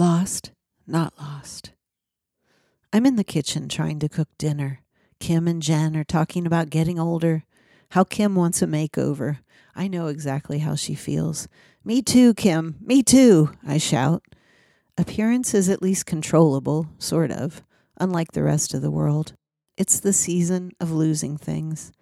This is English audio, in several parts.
Lost, not lost. I'm in the kitchen trying to cook dinner. Kim and Jen are talking about getting older, how Kim wants a makeover. I know exactly how she feels. Me too, Kim. Me too, I shout. Appearance is at least controllable, sort of, unlike the rest of the world. It's the season of losing things.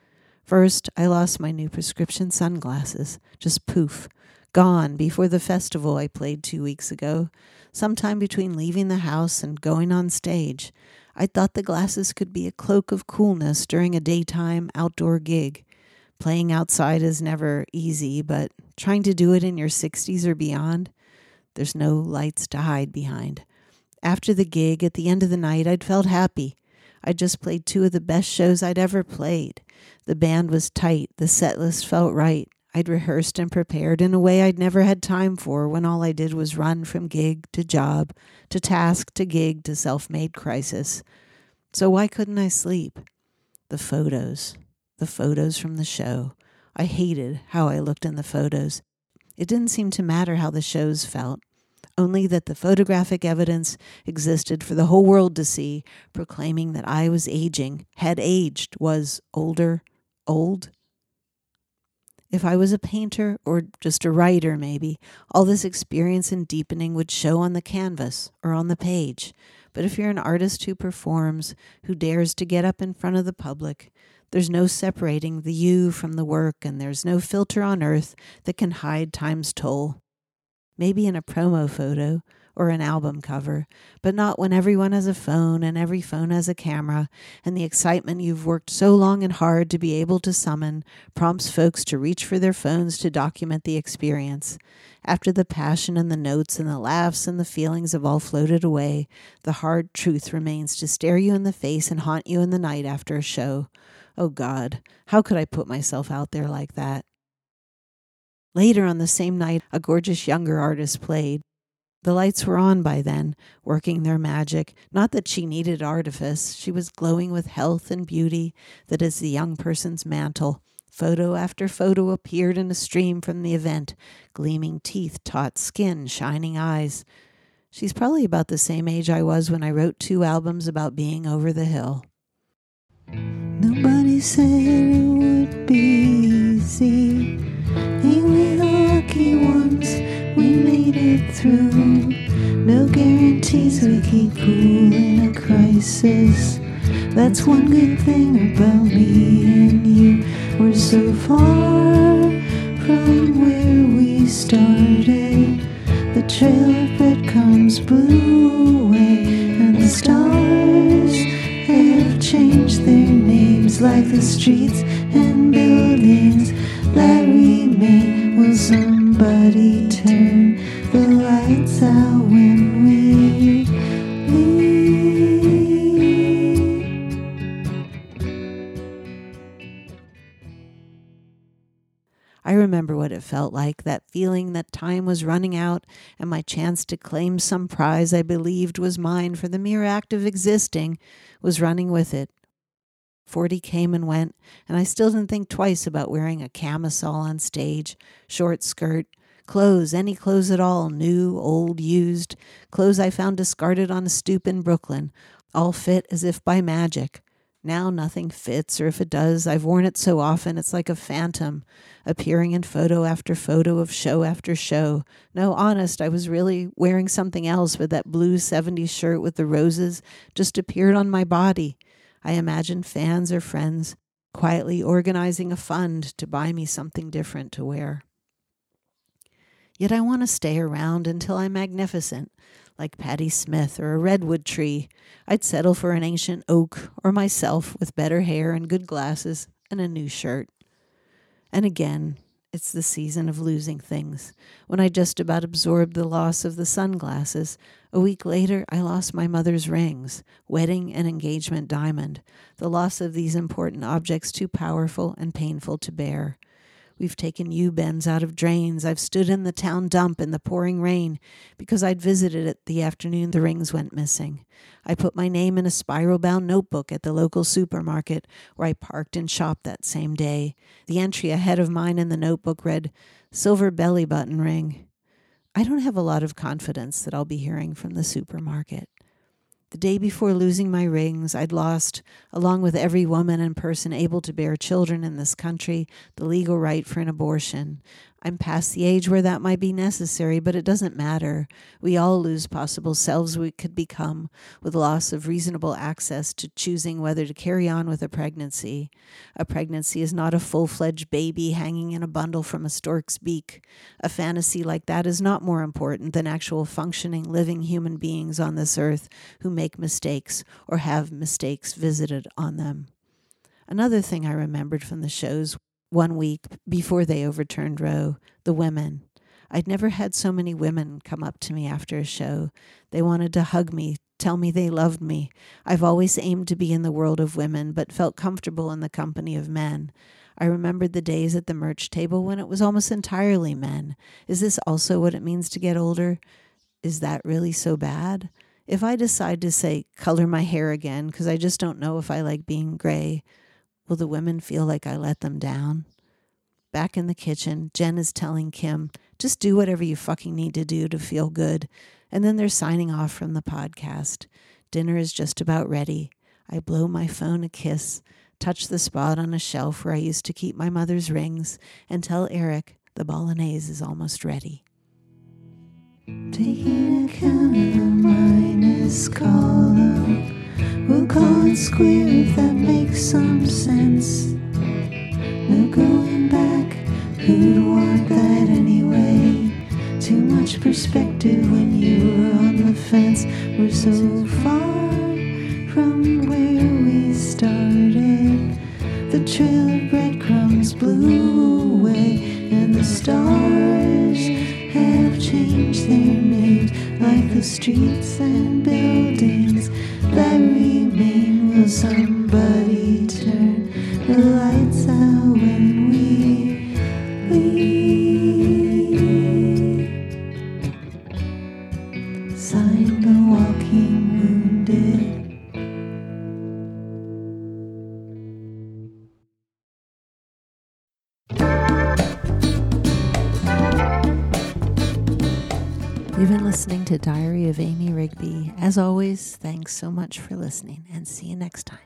First, I lost my new prescription sunglasses. Just poof. Gone before the festival I played two weeks ago. Sometime between leaving the house and going on stage. I thought the glasses could be a cloak of coolness during a daytime outdoor gig. Playing outside is never easy, but trying to do it in your 60s or beyond, there's no lights to hide behind. After the gig, at the end of the night, I'd felt happy. I'd just played two of the best shows I'd ever played. The band was tight, the set list felt right. I'd rehearsed and prepared in a way I'd never had time for when all I did was run from gig to job, to task to gig to self made crisis. So why couldn't I sleep? The photos, the photos from the show. I hated how I looked in the photos. It didn't seem to matter how the shows felt, only that the photographic evidence existed for the whole world to see, proclaiming that I was aging, had aged, was older, old. If I was a painter or just a writer, maybe, all this experience and deepening would show on the canvas or on the page. But if you're an artist who performs, who dares to get up in front of the public, there's no separating the you from the work, and there's no filter on earth that can hide time's toll. Maybe in a promo photo, or an album cover, but not when everyone has a phone and every phone has a camera, and the excitement you've worked so long and hard to be able to summon prompts folks to reach for their phones to document the experience. After the passion and the notes and the laughs and the feelings have all floated away, the hard truth remains to stare you in the face and haunt you in the night after a show. Oh God, how could I put myself out there like that? Later on the same night, a gorgeous younger artist played. The lights were on by then, working their magic. Not that she needed artifice. She was glowing with health and beauty that is the young person's mantle. Photo after photo appeared in a stream from the event gleaming teeth, taut skin, shining eyes. She's probably about the same age I was when I wrote two albums about being over the hill. Nobody said it would be easy. Ain't we lucky ones? We made it through. No guarantees we keep cool in a crisis. That's one good thing about me and you. We're so far from where we started. The trail of breadcrumbs blew away, and the stars have changed their names like the streets and buildings that remain. Will turn the lights out when we? I remember what it felt like that feeling that time was running out and my chance to claim some prize I believed was mine for the mere act of existing was running with it. Forty came and went, and I still didn't think twice about wearing a camisole on stage, short skirt, clothes, any clothes at all, new, old, used, clothes I found discarded on a stoop in Brooklyn, all fit as if by magic. Now nothing fits, or if it does, I've worn it so often it's like a phantom, appearing in photo after photo of show after show. No, honest, I was really wearing something else, but that blue 70s shirt with the roses just appeared on my body. I imagine fans or friends quietly organizing a fund to buy me something different to wear. Yet I want to stay around until I'm magnificent, like Patti Smith or a redwood tree. I'd settle for an ancient oak or myself with better hair and good glasses and a new shirt. And again, it's the season of losing things. When I just about absorbed the loss of the sunglasses, a week later I lost my mother's rings, wedding and engagement diamond, the loss of these important objects too powerful and painful to bear. We've taken U bends out of drains. I've stood in the town dump in the pouring rain because I'd visited it the afternoon the rings went missing. I put my name in a spiral bound notebook at the local supermarket where I parked and shopped that same day. The entry ahead of mine in the notebook read, Silver belly button ring. I don't have a lot of confidence that I'll be hearing from the supermarket. The day before losing my rings, I'd lost, along with every woman and person able to bear children in this country, the legal right for an abortion. I'm past the age where that might be necessary, but it doesn't matter. We all lose possible selves we could become with loss of reasonable access to choosing whether to carry on with a pregnancy. A pregnancy is not a full fledged baby hanging in a bundle from a stork's beak. A fantasy like that is not more important than actual functioning, living human beings on this earth who make mistakes or have mistakes visited on them. Another thing I remembered from the shows one week before they overturned Roe, the women. I'd never had so many women come up to me after a show. They wanted to hug me, tell me they loved me. I've always aimed to be in the world of women, but felt comfortable in the company of men. I remembered the days at the merch table when it was almost entirely men. Is this also what it means to get older? Is that really so bad? If I decide to say color my hair again because I just don't know if I like being gray, Will the women feel like I let them down? Back in the kitchen, Jen is telling Kim, just do whatever you fucking need to do to feel good. And then they're signing off from the podcast. Dinner is just about ready. I blow my phone a kiss, touch the spot on a shelf where I used to keep my mother's rings, and tell Eric the bolognese is almost ready. Taking account of the minus column. We'll call it square if that makes some sense. No going back, who'd want that anyway? Too much perspective when you were on the fence. We're so far from where we started. The trail of breadcrumbs blew away, and the stars have changed their names like the streets and buildings that remain. Will somebody turn the lights out when we leave? Sign the walking wounded. You've been listening to Diary of Amy Rigby. As always, thanks so much for listening and see you next time.